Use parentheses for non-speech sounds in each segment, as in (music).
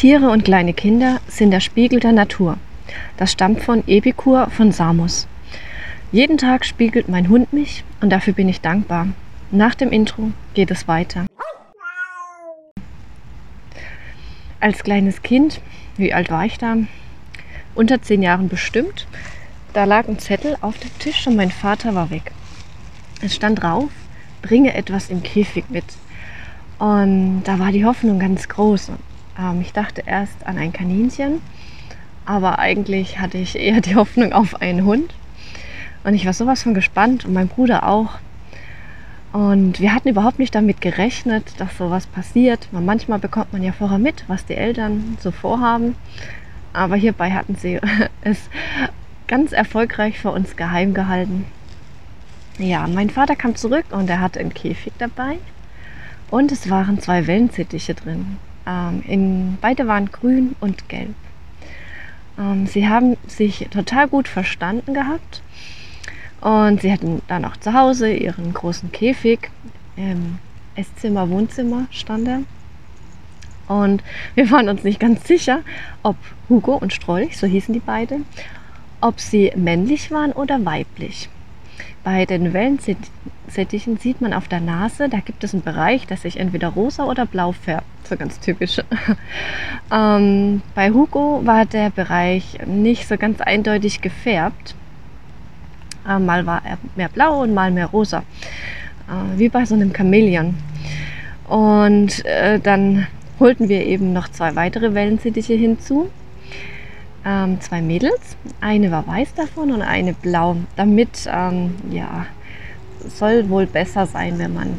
Tiere und kleine Kinder sind der Spiegel der Natur. Das stammt von Epikur von Samos. Jeden Tag spiegelt mein Hund mich und dafür bin ich dankbar. Nach dem Intro geht es weiter. Als kleines Kind, wie alt war ich da? Unter zehn Jahren bestimmt. Da lag ein Zettel auf dem Tisch und mein Vater war weg. Es stand drauf, bringe etwas im Käfig mit. Und da war die Hoffnung ganz groß. Ähm, ich dachte erst an ein Kaninchen, aber eigentlich hatte ich eher die (laughs) Hoffnung auf einen Hund. Und ich war sowas von gespannt und mein Bruder auch. Und wir hatten überhaupt nicht damit gerechnet, dass sowas passiert. Manchmal bekommt man ja vorher mit, was die Eltern so vorhaben. Aber hierbei hatten sie (laughs) es ganz erfolgreich vor uns geheim gehalten. Ja, mein Vater kam zurück und er hatte einen Käfig dabei. Und es waren zwei Wellensittiche drin. Ähm, in, beide waren grün und gelb. Ähm, sie haben sich total gut verstanden gehabt. Und sie hatten dann auch zu Hause ihren großen Käfig. Im Esszimmer, Wohnzimmer stand er. Und wir waren uns nicht ganz sicher, ob Hugo und Strolch, so hießen die beide, ob sie männlich waren oder weiblich. Bei den Wellensittichen sieht man auf der Nase, da gibt es einen Bereich, der sich entweder rosa oder blau färbt. So ganz typisch. (laughs) ähm, bei Hugo war der Bereich nicht so ganz eindeutig gefärbt. Äh, mal war er mehr blau und mal mehr rosa. Äh, wie bei so einem Chamäleon. Und äh, dann holten wir eben noch zwei weitere Wellensittiche hinzu ähm, zwei Mädels. Eine war weiß davon und eine blau. Damit, ähm, ja, soll wohl besser sein, wenn man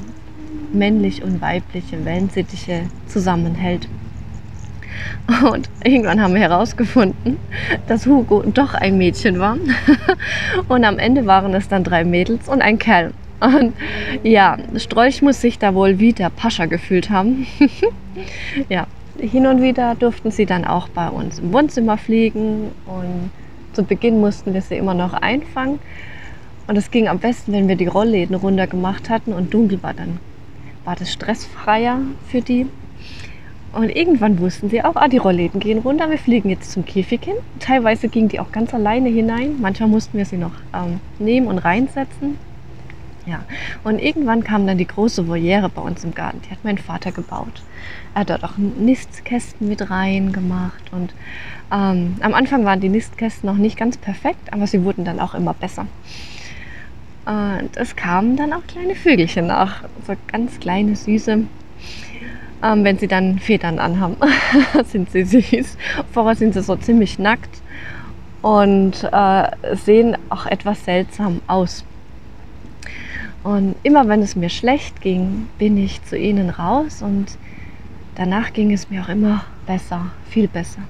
männlich und weibliche Wellensittiche zusammenhält. Und irgendwann haben wir herausgefunden, dass Hugo doch ein Mädchen war. (laughs) Und am Ende waren es dann drei Mädels und ein Kerl. Und ja, Strolch muss sich da wohl wie der Pascha gefühlt haben. (laughs) ja, hin und wieder durften sie dann auch bei uns im Wohnzimmer fliegen und zu Beginn mussten wir sie immer noch einfangen. Und es ging am besten, wenn wir die Rollläden runter gemacht hatten und dunkel war, dann war das stressfreier für die. Und irgendwann wussten sie auch, ah, die Rollläden gehen runter, wir fliegen jetzt zum Käfig hin. Teilweise gingen die auch ganz alleine hinein, manchmal mussten wir sie noch ähm, nehmen und reinsetzen. Ja, und irgendwann kam dann die große Voliere bei uns im Garten. Die hat mein Vater gebaut. Er hat dort auch Nistkästen mit rein gemacht. Und ähm, am Anfang waren die Nistkästen noch nicht ganz perfekt, aber sie wurden dann auch immer besser. Und es kamen dann auch kleine Vögelchen nach, so ganz kleine, süße. Ähm, wenn sie dann Federn anhaben, (laughs) sind sie süß. Vorher sind sie so ziemlich nackt und äh, sehen auch etwas seltsam aus. Und immer wenn es mir schlecht ging, bin ich zu ihnen raus und danach ging es mir auch immer besser, viel besser.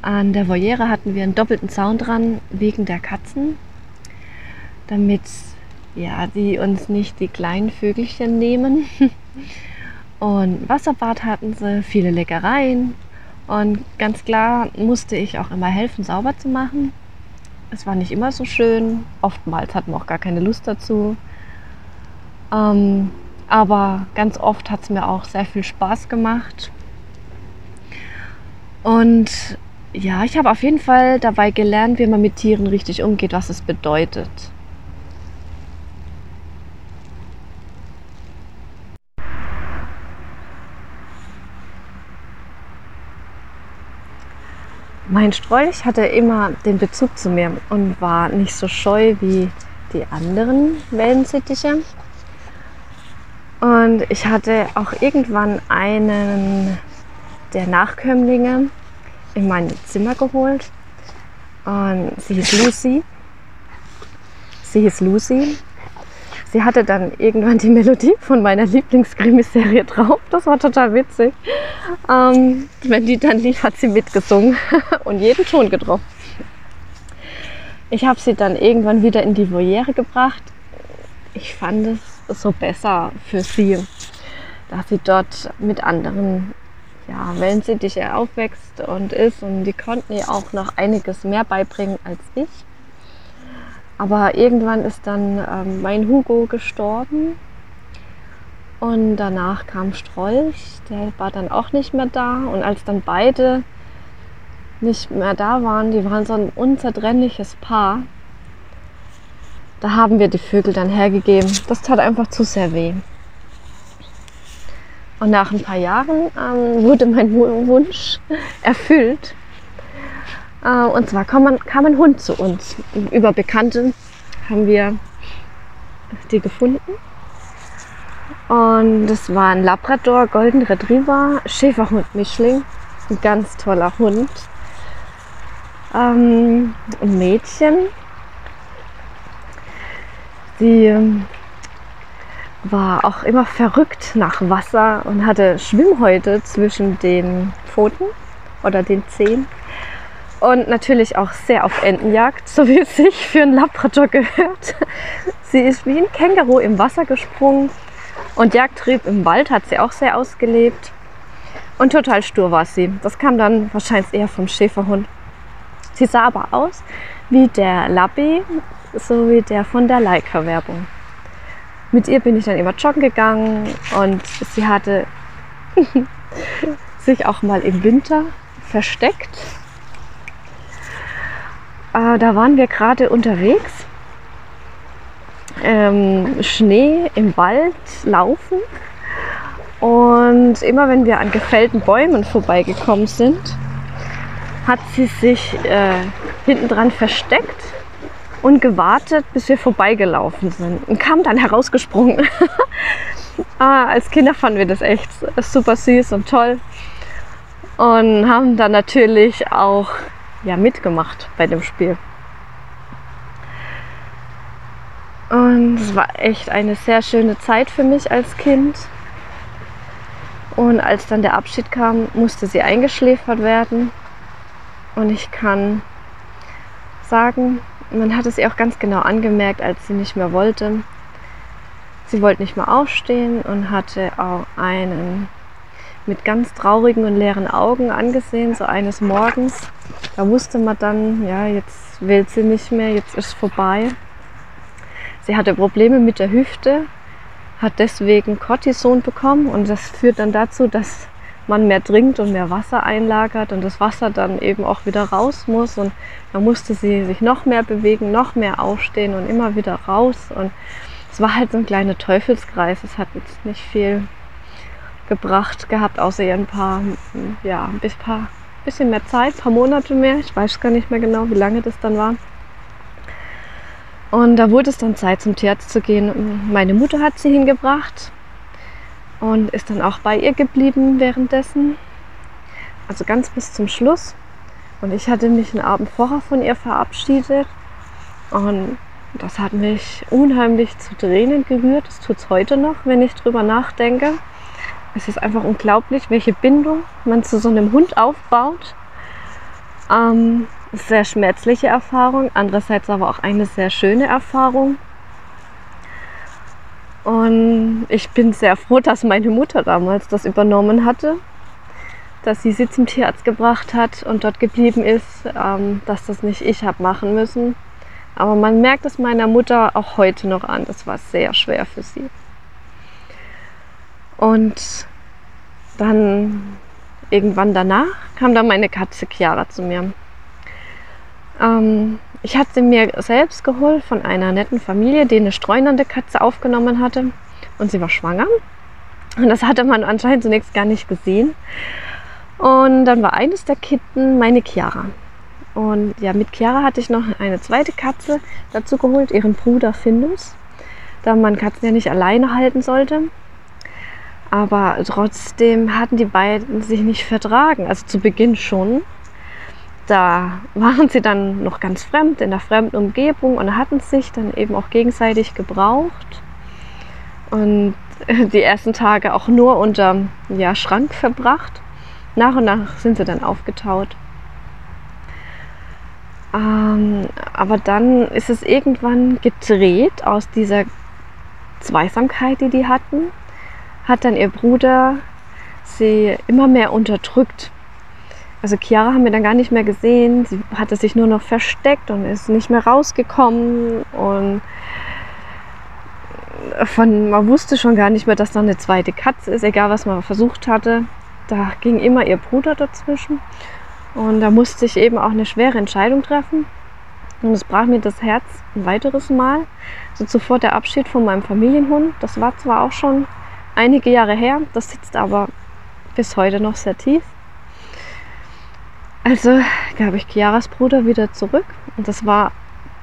An der Voyere hatten wir einen doppelten Zaun dran wegen der Katzen, damit ja, die uns nicht die kleinen Vögelchen nehmen. (laughs) Und Wasserbad hatten sie, viele Leckereien. Und ganz klar musste ich auch immer helfen, sauber zu machen. Es war nicht immer so schön. Oftmals hatten wir auch gar keine Lust dazu. Ähm, aber ganz oft hat es mir auch sehr viel Spaß gemacht. Und ja, ich habe auf jeden Fall dabei gelernt, wie man mit Tieren richtig umgeht, was es bedeutet. Mein Strolch hatte immer den Bezug zu mir und war nicht so scheu wie die anderen Wellensittiche. Und ich hatte auch irgendwann einen der Nachkömmlinge in mein Zimmer geholt. Und sie hieß Lucy. Sie hieß Lucy sie hatte dann irgendwann die Melodie von meiner Lieblingskrimiserie drauf. Das war total witzig. Ähm, wenn die dann lief, hat sie mitgesungen (laughs) und jeden Ton getroffen. Ich habe sie dann irgendwann wieder in die Voyere gebracht. Ich fand es so besser für sie, dass sie dort mit anderen ja, Wellensittiche aufwächst und ist. Und die konnten ihr auch noch einiges mehr beibringen als ich. Aber irgendwann ist dann ähm, mein Hugo gestorben. Und danach kam Strolch, der war dann auch nicht mehr da. Und als dann beide nicht mehr da waren, die waren so ein unzertrennliches Paar, da haben wir die Vögel dann hergegeben. Das tat einfach zu sehr weh. Und nach ein paar Jahren ähm, wurde mein Wunsch erfüllt. Äh, und zwar kam, man, kam ein Hund zu uns. Über Bekannte haben wir die gefunden. Und das war ein Labrador, Golden Retriever, Schäferhund Mischling. Ein ganz toller Hund. Ähm, ein Mädchen. Sie war auch immer verrückt nach Wasser und hatte Schwimmhäute zwischen den Pfoten oder den Zehen. Und natürlich auch sehr auf Entenjagd, so wie es sich für einen Labrador gehört. Sie ist wie ein Känguru im Wasser gesprungen und Jagdtrieb im Wald hat sie auch sehr ausgelebt. Und total stur war sie. Das kam dann wahrscheinlich eher vom Schäferhund. Sie sah aber aus wie der Labby, so wie der von der Leica-Werbung mit ihr bin ich dann immer joggen gegangen und sie hatte (laughs) sich auch mal im Winter versteckt. Äh, da waren wir gerade unterwegs. Ähm, Schnee im Wald laufen. Und immer wenn wir an gefällten Bäumen vorbeigekommen sind, hat sie sich äh, hinten dran versteckt und gewartet, bis wir vorbeigelaufen sind und kam dann herausgesprungen. (laughs) ah, als Kinder fanden wir das echt super süß und toll und haben dann natürlich auch ja, mitgemacht bei dem Spiel. Und es war echt eine sehr schöne Zeit für mich als Kind. Und als dann der Abschied kam, musste sie eingeschläfert werden. Und ich kann sagen, man hat es ihr auch ganz genau angemerkt, als sie nicht mehr wollte. Sie wollte nicht mehr aufstehen und hatte auch einen mit ganz traurigen und leeren Augen angesehen, so eines Morgens. Da wusste man dann, ja, jetzt will sie nicht mehr, jetzt ist vorbei. Sie hatte Probleme mit der Hüfte, hat deswegen Cortison bekommen und das führt dann dazu, dass man mehr trinkt und mehr Wasser einlagert und das Wasser dann eben auch wieder raus muss. Und da musste sie sich noch mehr bewegen, noch mehr aufstehen und immer wieder raus. Und es war halt so ein kleiner Teufelskreis. Es hat jetzt nicht viel gebracht gehabt, außer ihr ein paar, ja, ein paar, bisschen mehr Zeit, ein paar Monate mehr. Ich weiß gar nicht mehr genau, wie lange das dann war. Und da wurde es dann Zeit, zum Tierarzt zu gehen. Meine Mutter hat sie hingebracht und ist dann auch bei ihr geblieben währenddessen. Also ganz bis zum Schluss. Und ich hatte mich einen Abend vorher von ihr verabschiedet. Und das hat mich unheimlich zu Tränen gerührt. Das tut es heute noch, wenn ich drüber nachdenke. Es ist einfach unglaublich, welche Bindung man zu so einem Hund aufbaut. Ähm, sehr schmerzliche Erfahrung, andererseits aber auch eine sehr schöne Erfahrung. Und ich bin sehr froh, dass meine Mutter damals das übernommen hatte, dass sie sie zum Tierarzt gebracht hat und dort geblieben ist, ähm, dass das nicht ich habe machen müssen. Aber man merkt es meiner Mutter auch heute noch an. Das war sehr schwer für sie. Und dann irgendwann danach kam dann meine Katze Chiara zu mir. Ähm, ich hatte sie mir selbst geholt von einer netten Familie, die eine streunernde Katze aufgenommen hatte. Und sie war schwanger. Und das hatte man anscheinend zunächst gar nicht gesehen. Und dann war eines der Kitten meine Chiara. Und ja, mit Chiara hatte ich noch eine zweite Katze dazu geholt, ihren Bruder Findus, da man Katzen ja nicht alleine halten sollte. Aber trotzdem hatten die beiden sich nicht vertragen, also zu Beginn schon da waren sie dann noch ganz fremd, in der fremden Umgebung und hatten sich dann eben auch gegenseitig gebraucht. Und (laughs) die ersten Tage auch nur unter ja, Schrank verbracht. Nach und nach sind sie dann aufgetaut. Ähm, aber dann ist es irgendwann gedreht aus dieser Zweisamkeit, die die hatten, hat dann ihr Bruder sie immer mehr unterdrückt also Chiara haben wir dann gar nicht mehr gesehen. Sie hatte sich nur noch versteckt und ist nicht mehr rausgekommen. Und von, man wusste schon gar nicht mehr, dass da eine zweite Katze ist, egal was man versucht hatte. Da ging immer ihr Bruder dazwischen. Und da musste ich eben auch eine schwere Entscheidung treffen. Und es brach mir das Herz ein weiteres Mal. So zuvor der Abschied von meinem Familienhund. Das war zwar auch schon einige Jahre her, das sitzt aber bis heute noch sehr tief. Also gab ich Chiaras Bruder wieder zurück und das war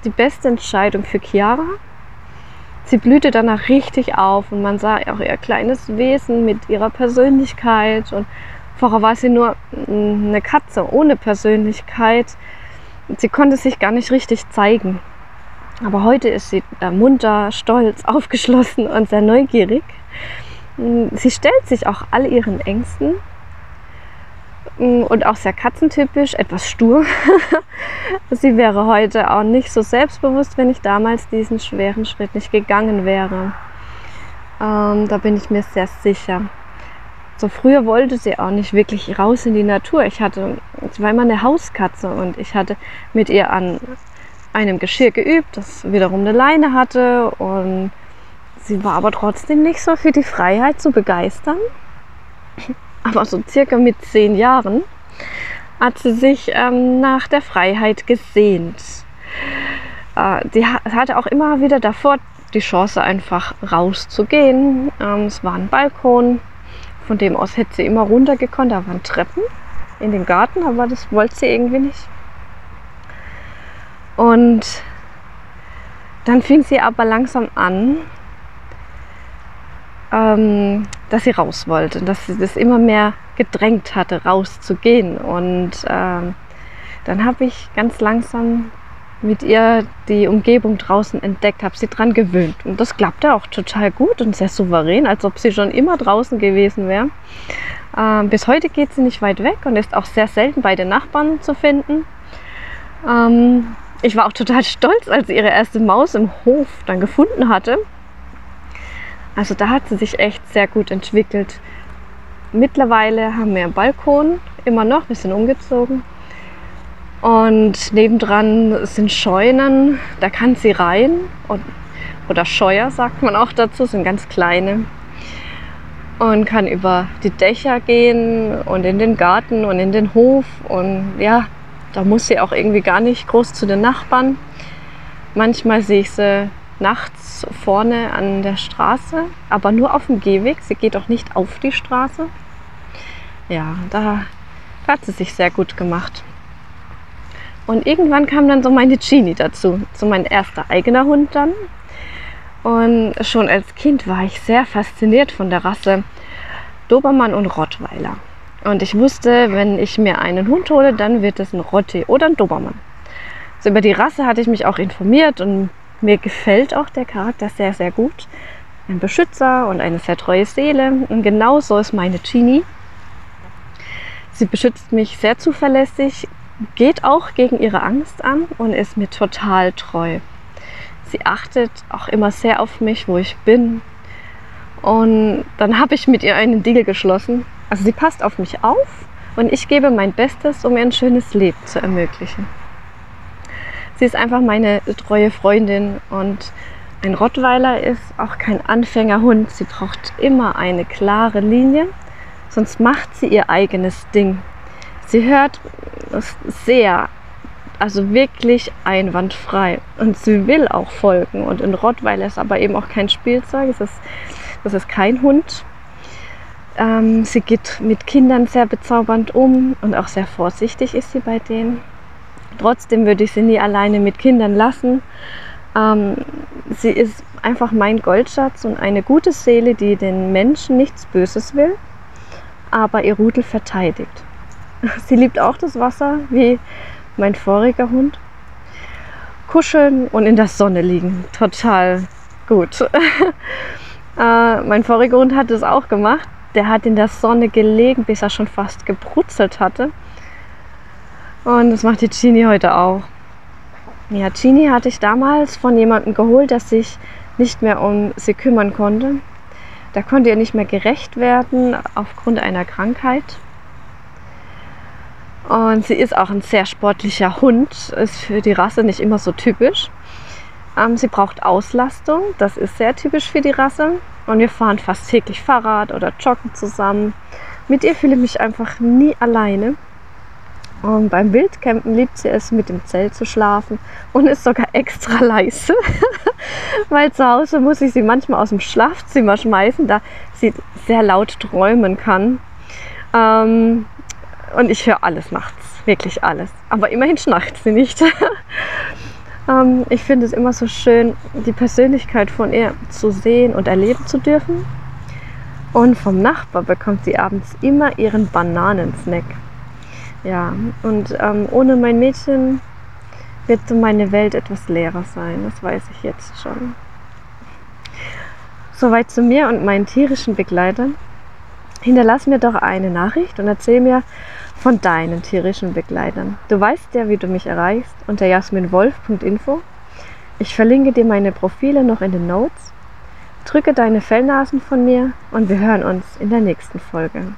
die beste Entscheidung für Chiara. Sie blühte danach richtig auf und man sah auch ihr kleines Wesen mit ihrer Persönlichkeit und vorher war sie nur eine Katze ohne Persönlichkeit. Sie konnte sich gar nicht richtig zeigen. Aber heute ist sie munter, stolz, (laughs) aufgeschlossen und sehr neugierig. Sie stellt sich auch all ihren Ängsten und auch sehr katzentypisch, etwas stur. (laughs) Sie wäre heute auch nicht so selbstbewusst, wenn ich damals diesen schweren Schritt nicht gegangen wäre. Ähm, da bin ich mir sehr sicher. So früher wollte sie auch nicht wirklich raus in die Natur. Ich hatte, sie war immer eine Hauskatze und ich hatte mit ihr an einem Geschirr geübt, das wiederum eine Leine hatte und sie war aber trotzdem nicht so für die Freiheit zu begeistern aber so circa mit zehn Jahren, hat sie sich ähm, nach der Freiheit gesehnt. Äh, die hatte auch immer wieder davor die Chance, einfach rauszugehen. Ähm, es war ein Balkon, von dem aus hätte sie immer runtergekonnt. Da waren Treppen in den Garten, aber das wollte sie irgendwie nicht. Und dann fing sie aber langsam an, ähm, dass sie raus wollte, dass sie das immer mehr gedrängt hatte, rauszugehen. Und ähm, dann habe ich ganz langsam mit ihr die Umgebung draußen entdeckt, habe sie dran gewöhnt. Und das klappte auch total gut und sehr souverän, als ob sie schon immer draußen gewesen wäre. Ähm, bis heute geht sie nicht weit weg und ist auch sehr selten bei den Nachbarn zu finden. Ähm, ich war auch total stolz, als sie ihre erste Maus im Hof dann gefunden hatte. Also da hat sie sich echt sehr gut entwickelt. Mittlerweile haben wir einen Balkon, immer noch, wir sind umgezogen. Und nebendran sind Scheunen, da kann sie rein. oder Scheuer sagt man auch dazu, sind ganz kleine. Und kann über die Dächer gehen und in den Garten und in den Hof. Und ja, da muss sie auch irgendwie gar nicht groß zu den Nachbarn. Manchmal sehe ich sie nachts vorne an der Straße, aber nur auf dem Gehweg. Sie geht auch nicht auf die Straße. Ja, da, hat sie sich sehr gut gemacht. Und irgendwann kam dann so meine Genie dazu, so mein erster eigener Hund dann. Und schon als Kind war ich sehr fasziniert von der Rasse Dobermann und Rottweiler. Und ich wusste, wenn ich mir einen Hund hole, dann wird es ein Rotti oder ein Dobermann. So über die Rasse hatte ich mich auch informiert und mir gefällt auch der Charakter sehr, sehr gut. Ein Beschützer und eine sehr treue Seele. Und genau so ist meine Genie. Sie beschützt mich sehr zuverlässig, geht auch gegen ihre Angst an und ist mir total treu. Sie achtet auch immer sehr auf mich, wo ich bin. Und dann habe ich mit ihr einen Deal geschlossen. Also sie passt auf mich auf und ich gebe mein Bestes, um ihr ein schönes Leben zu ermöglichen. Sie ist einfach meine treue Freundin und ein Rottweiler ist auch kein Anfängerhund. Sie braucht immer eine klare Linie, sonst macht sie ihr eigenes Ding. Sie hört sehr, also wirklich einwandfrei und sie will auch folgen. Und ein Rottweiler ist aber eben auch kein Spielzeug, es ist, das ist kein Hund. Ähm, sie geht mit Kindern sehr bezaubernd um und auch sehr vorsichtig ist sie bei denen. Trotzdem würde ich sie nie alleine mit Kindern lassen. Ähm, sie ist einfach mein Goldschatz und eine gute Seele, die den Menschen nichts Böses will, aber ihr Rudel verteidigt. (laughs) Sie liebt auch das Wasser, wie mein voriger Hund. Kuscheln und in der Sonne liegen, total gut. (laughs) äh, mein voriger Hund hat es auch gemacht. Der hat in der Sonne gelegen, bis er schon fast gebrutzelt hatte. Und das macht die Genie heute auch. Ja, Genie hatte ich damals von jemandem geholt, der sich nicht mehr um sie kümmern konnte. Da konnte ihr nicht mehr gerecht werden aufgrund einer Krankheit. Und sie ist auch ein sehr sportlicher Hund, ist für die Rasse nicht immer so typisch. Ähm, sie braucht Auslastung, das ist sehr typisch für die Rasse. Und wir fahren fast täglich Fahrrad oder joggen zusammen. Mit ihr fühle ich mich einfach nie alleine. Und beim Wildcampen liebt sie es, mit dem Zelt zu schlafen und ist sogar extra leise, (laughs) weil zu Hause muss ich sie manchmal aus dem Schlafzimmer schmeißen, da sie sehr laut träumen kann. Ähm, und ich höre alles nachts, wirklich alles. Aber immerhin schnarcht sie nicht. (laughs) ähm, ich finde es immer so schön, die Persönlichkeit von ihr zu sehen und erleben zu dürfen. Und vom Nachbar bekommt sie abends immer ihren Bananensnack. Ja, und ähm, ohne mein Mädchen wird so meine Welt etwas leerer sein. Das weiß ich jetzt schon. Soweit zu mir und meinen tierischen Begleitern. Hinterlass mir doch eine Nachricht und erzähl mir von deinen tierischen Begleitern. Du weißt ja, wie du mich erreichst unter jasminwolf.info. Ich verlinke dir meine Profile noch in den Notes. Drücke deine Fellnasen von mir und wir hören uns in der nächsten Folge.